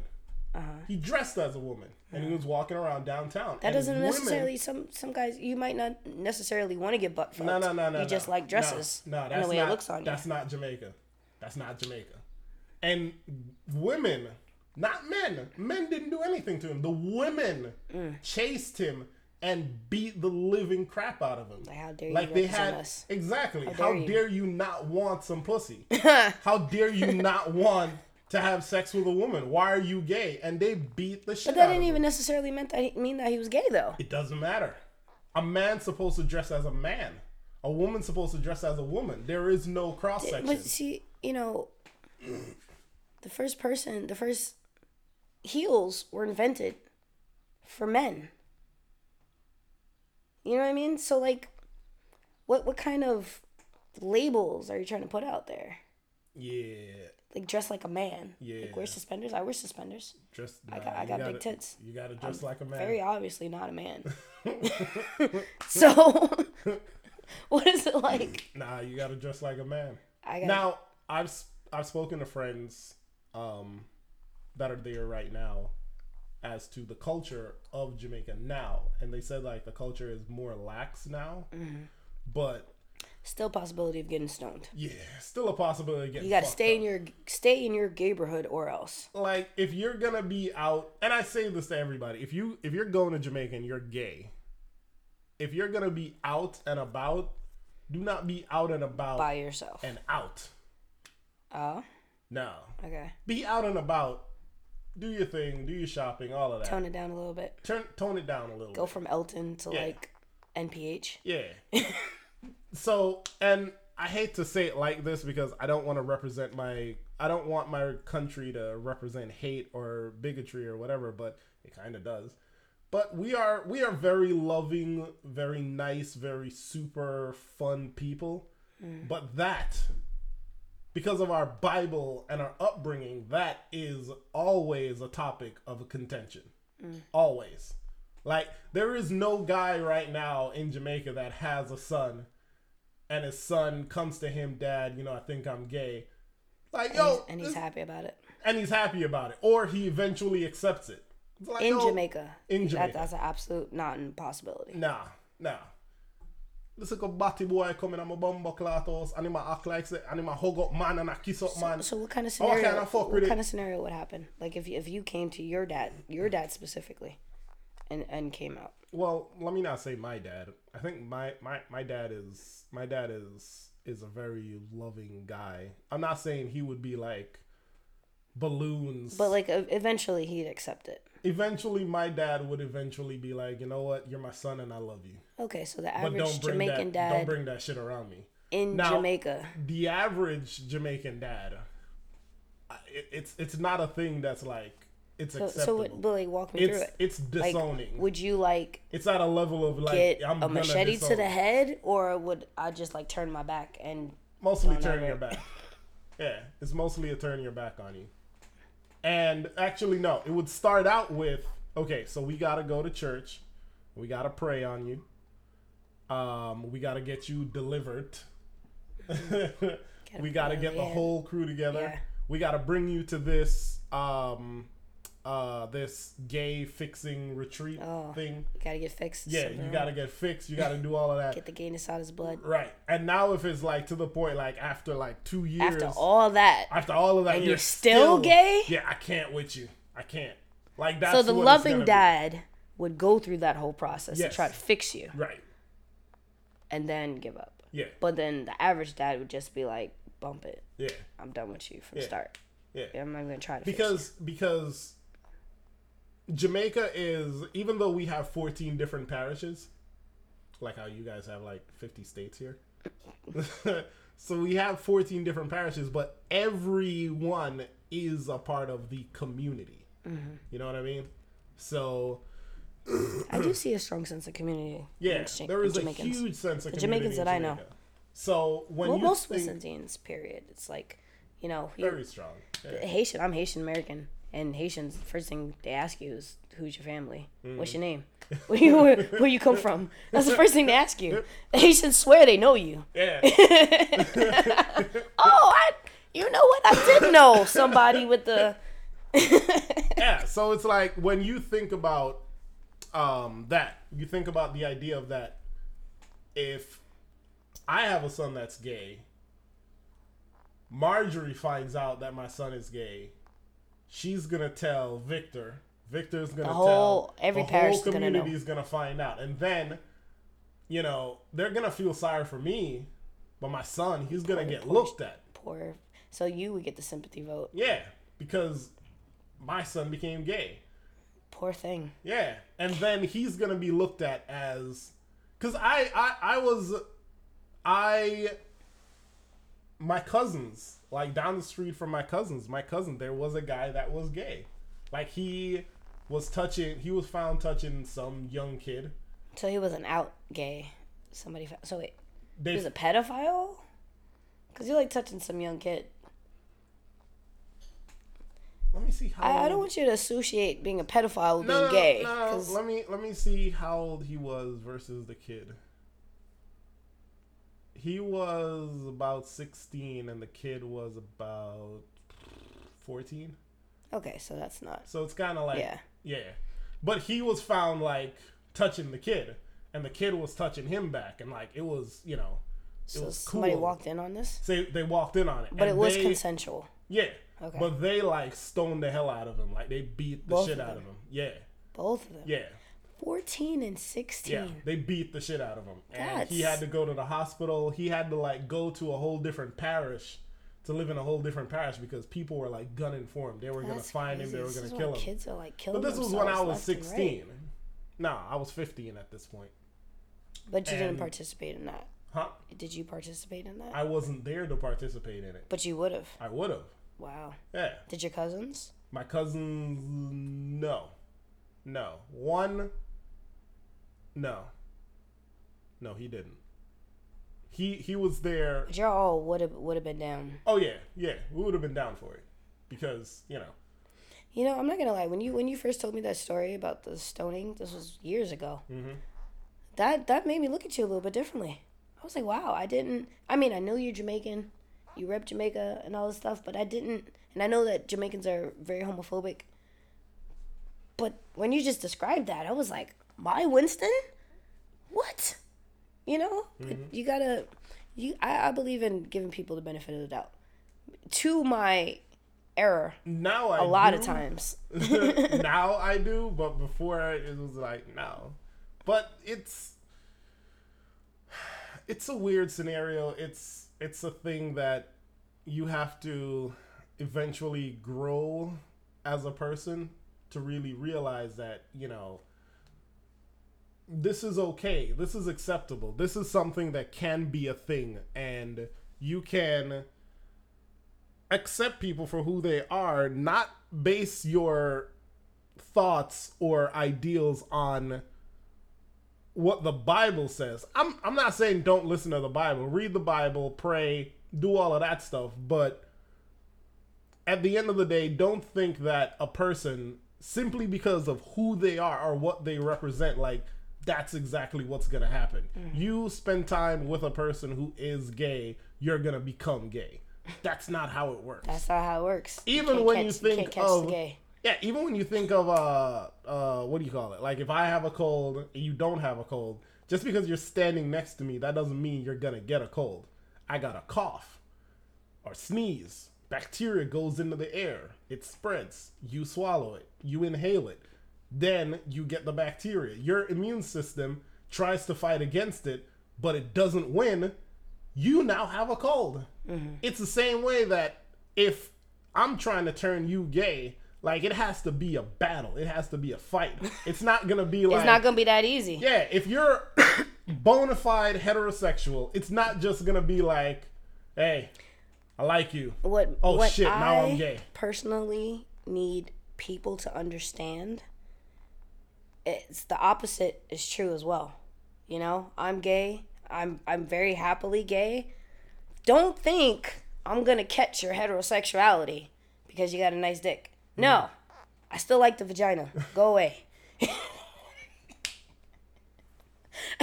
Uh-huh. He dressed as a woman, and he was walking around downtown. That doesn't women- necessarily some some guys you might not necessarily want to get butt fucked. No, no, no, no. You just no. like dresses. No, no that's the way not. it looks on you. that's not Jamaica. That's not Jamaica. And women, not men. Men didn't do anything to him. The women Mm. chased him and beat the living crap out of him. Like, how dare you Like they had us? exactly. How, dare you. dare you not want some pussy? how dare you not want to have sex with a woman? Why are you gay? And they beat the shit But that didn't him. even necessarily meant that he, mean that he was gay though. It doesn't matter. A man's supposed to dress as a man. A woman's supposed to dress as a woman. There is no cross section. But see, you know, the first person, the first heels were invented for men. You know what I mean? So like, what what kind of labels are you trying to put out there? Yeah, Like dress like a man. Yeah. Like wear suspenders. I wear suspenders. just I got- I got gotta- big tits. You gotta dress like a man. Very obviously not a man. so, what is it like? Nah, you gotta dress like a man. I got Now, I've I've spoken to friends um, that are there right now as to the culture of Jamaica now, and they said like the culture is more lax now, Mm-hmm. but Still possibility of getting stoned. yeah, still a possibility. Of getting You got to stay up. in your stay in your neighborhood or else. like if you're gonna be out and i say this to everybody if you if you're going to jamaica and you're gay if you're gonna be out and about do not be out and about By yourself. and out Oh, no okay. be out and about do your thing do your shopping all of that Tone it down a little bit. turn tone it down a little Go bit. from Elton to Yeah. like NPH. yeah so and i hate to say it like this because i don't want to represent my i don't want my country to represent hate or bigotry or whatever but it kind of does but we are we are very loving very nice very super fun people mm. but that because of our bible and our upbringing that is always a topic of contention always like there is no guy right now in jamaica that has a son and his son comes to him dad you know i think i'm gay like And, yo he's, and he's happy about it. and he's happy about it or he eventually accepts it like, In yo, Jamaica. in That, Jamaica. that's an absolute not impossibility. Nah, nah. This like a batty boy coming on my bumbo cloth house and might act like say, and he might hug up man and I kiss up man. So what kind of scenario? can't fuck what kind of scenario would happen? Like if you, if you came to your dad, your dad specifically, and and came out. Well, let me not say my dad. I think my my my dad is my dad is is a very loving guy. I'm not saying he would be like balloons. But like eventually he'd accept it. Eventually my dad would eventually be like, "You know what? You're my son and I love you." Okay, so the average don't bring Jamaican that don't bring that shit around me. in Now- Jamaica. the average Jamaican dad, it, it's it's not a thing that's like it's So, acceptable. so but like walk me through it's it. it's Like, disowning. would you like it's at a level of like get I'm a machete to the head, or would I just like turn my back and Mostly turn your back. Yeah, it's mostly a turn your back on you. And actually, no, it would start out with okay, so we gotta go to church, we gotta pray on you, um, we gotta get you delivered, we gotta get the whole crew together, Yeah. we gotta bring you to this um, uh, this gay fixing retreat Oh. thing. gotta get fixed? Yeah, you gotta get fixed, you gotta do all of that. get the gayness out of his blood. Right. And now if it's like to the point like after like two years After all that, after all of that And you're, you're still gay? Yeah, I can't with you. I can't. Like that's so the loving gonna be. dad would go through that whole process Yes. to try to fix you Right. and then give up. Yeah. But then the average dad would just be like, "Bump it. Yeah. I'm done with you from Yeah. the start. Yeah. I'm not gonna try to fix Because because Jamaica is even though we have 14 different parishes, like how you guys have like 50 states here. so we have 14 different parishes, but everyone is a part of the community. Mm-hmm. You know what I mean? So. I do see a strong sense of community. yeah, Ja- there is a huge sense of The community Jamaicans that I know. So when Well, most think, West Indians, period. It's like, you know, very strong. Yeah. Haitian. I'm Haitian American, and Haitians. First thing they ask you is, "Who's your family? What's your name? Where you where, where you come from?" That's the first thing they ask you. Haitians swear they know you. Yeah. Oh, I. You know what? I did know somebody with the. yeah so it's like when you think about um that you think about the idea of that if i have a son that's gay marjorie finds out that my son is gay she's gonna tell victor victor's gonna The whole- tell every the parish whole community is gonna find out and then you know they're gonna feel sorry for me but my son he's gonna get looked at Poor. So you would get the sympathy vote. yeah because my son became gay Poor thing. Yeah, and then he's gonna be looked at as, cause I I I was, I, my cousins like down the street from my cousins, my cousin there was a guy that was gay, like he was touching, he was found touching some young kid. So he wasn't out gay. Somebody. Fa- so wait, he was a pedophile. Cause you like touching some young kid. let me see how. I, I don't want you to associate being a pedophile with no, being gay. No, let me let me see how old he was versus the kid. He was about 16 and the kid was about 14. Okay, so that's not. So it's kind of like Yeah. yeah. But he was found like touching the kid and the kid was touching him back and like it was, you know, it So was somebody cool. walked in on this, Say they walked in on it. but it was they- consensual. Yeah. Okay. But they like stoned the hell out of him. Like they beat the Both shit out of him. Yeah. Both of them. Yeah. 14 and 16. Yeah, they beat the shit out of him, and he had to go to the hospital. He had to like go to a whole different parish to live in a whole different parish because people were like gunning for him. They were gonna That's find him. They were gonna kill him. Kids are like killing But this was when I was left and right. sixteen. No, I was fifteen at this point. But you didn't participate in that. Huh? Did you participate in that? I wasn't there to participate in it. but you would have. I would have. Wow. Yeah. Did your cousins? My cousins, no, no. One, no, no. He didn't. He he was there But y'all would have would have been down. Oh yeah, yeah, we would have been down for it because you know. You know, I'm not gonna lie. When you when you first told me that story about the stoning, this was years ago. Mhm. That that made me look at you a little bit differently. I was like, wow, I didn't. I mean, I knew you're Jamaican, you rep Jamaica and all this stuff, but I didn't. And I know that Jamaicans are very homophobic. But when you just described that, I was like, my Winston, what? You know, But you gotta. You, I, I believe in giving people the benefit of the doubt. To my error, Now I a lot of times. now I do, but before it was like no. But it's it's a weird scenario. It's it's a thing that you have to eventually grow as a person to really realize that, you know, this is okay. This is acceptable. This is something that can be a thing and you can accept people for who they are, not base your thoughts or ideals on what the Bible says. I'm I'm not saying don't listen to the Bible. Read the Bible, pray, do all of that stuff, but at the end of the day, don't think that a person simply because of who they are or what they represent like that's exactly what's going to happen. You spend time with a person who is gay, you're going to become gay. That's not how it works. That's not how it works. Even can't when catch, you think can't of gay. yeah, even when you think of uh uh what do you call it? Like if I have a cold and you don't have a cold, just because you're standing next to me, that doesn't mean you're gonna get a cold. I got a cough or sneeze. Bacteria goes into the air. It spreads. You swallow it. You inhale it. Then you get the bacteria. Your immune system tries to fight against it, but it doesn't win. You now have a cold. Mm-hmm. It's the same way that if I'm trying to turn you gay, like it has to be a battle. It has to be a fight. It's not gonna be like It's not gonna be that easy. yeah. If you're bona fide heterosexual, it's not just gonna be like, hey, I like you. What? Oh, what shit, now I I'm gay. Personally, need people to understand. It's the opposite is true as well. You know, I'm gay. I'm I'm very happily gay. Don't think I'm gonna catch your heterosexuality because you got a nice dick. Mm-hmm. No, I still like the vagina. Go away.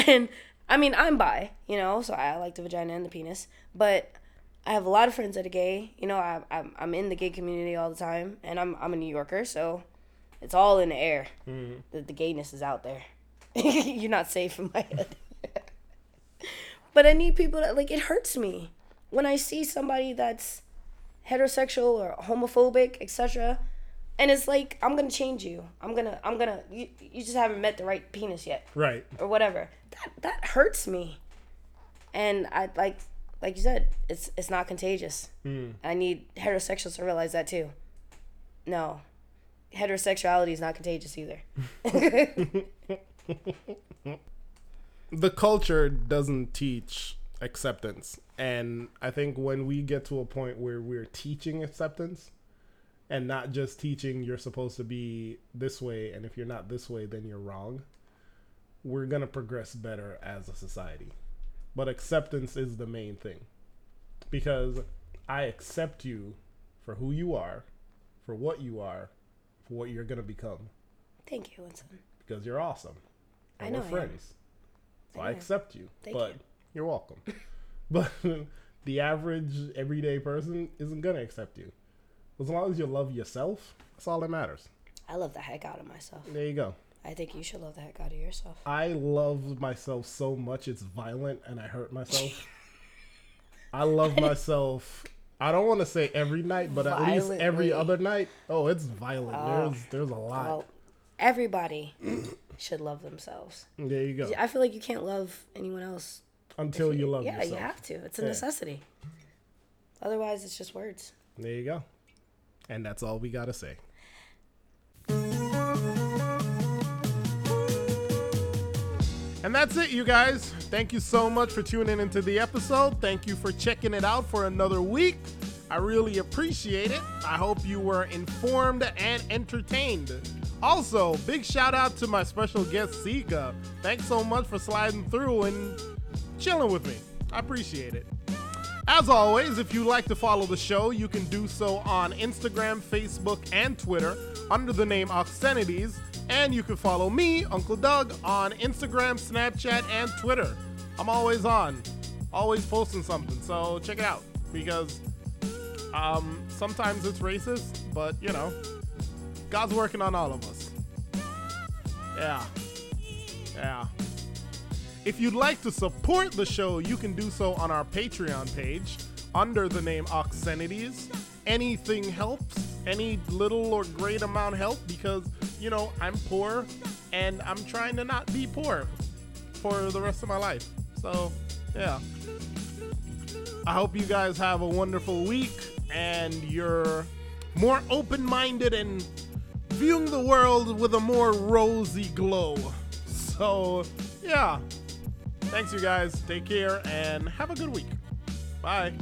and I mean, I'm bi, you know, so I like the vagina and the penis. But I have a lot of friends that are gay. You know, I, I'm I'm in the gay community all the time, and I'm I'm a New Yorker, so it's all in the air. Mm-hmm. The, the gayness is out there. You're not safe in my head. but I need people that like it hurts me when I see somebody that's heterosexual or homophobic, etc. And it's like I'm gonna change you. I'm gonna I'm gonna you, you just haven't met the right penis yet Right. or whatever. That that hurts me. And I like like you said, it's it's not contagious. Mm. I need heterosexuals to realize that too. No. Heterosexuality is not contagious either. the culture doesn't teach acceptance. And i think when we get to a point where we're teaching acceptance and not just teaching you're supposed to be this way and if you're not this way then you're wrong we're going to progress better as a society. But acceptance is the main thing. Because i accept you for who you are for what you are for what you're going to become Thank you, Winston. because you're awesome. I And know we're I friends. So I, I accept you. Thank but you. you. are welcome. but the average everyday person isn't gonna accept you. As long as you love yourself, that's all that matters. I love the heck out of myself. There you go. I think you should love the heck out of yourself. I love myself so much it's violent and I hurt myself. I love myself. I don't want to say every night, but at least every other night. Oh, it's violent. Oh. there's there's a lot. Well, everybody should love themselves. there you go. I feel like you can't love anyone else. Until you love yeah, yourself. you have to. It's a Yeah. necessity. Otherwise, it's just words. There you go. And that's all we gotta say. And that's it, you guys. Thank you so much for tuning into the episode. Thank you for checking it out for another week. I really appreciate it. I hope you were informed and entertained. Also, big shout out to my special guest, Sika. Thanks so much for sliding through and chilling with me. I appreciate it. As always, if you like to follow the show, you can do so on Instagram, Facebook, and Twitter under the name Oxenities. And you can follow me, Uncle Doug, on Instagram, Snapchat, and Twitter. I'm always on, always posting something, so check it out because um, sometimes it's racist, but you know, God's working on all of us. Yeah. Yeah. If you'd like to support the show, you can do so on our Patreon page under the name Oxenities. Anything helps, any little or great amount help because, you know, I'm poor and I'm trying to not be poor for the rest of my life. So, yeah. I hope you guys have a wonderful week and you're more open minded and viewing the world with a more rosy glow. So, yeah. Thanks, you guys. Take care and have a good week. Bye.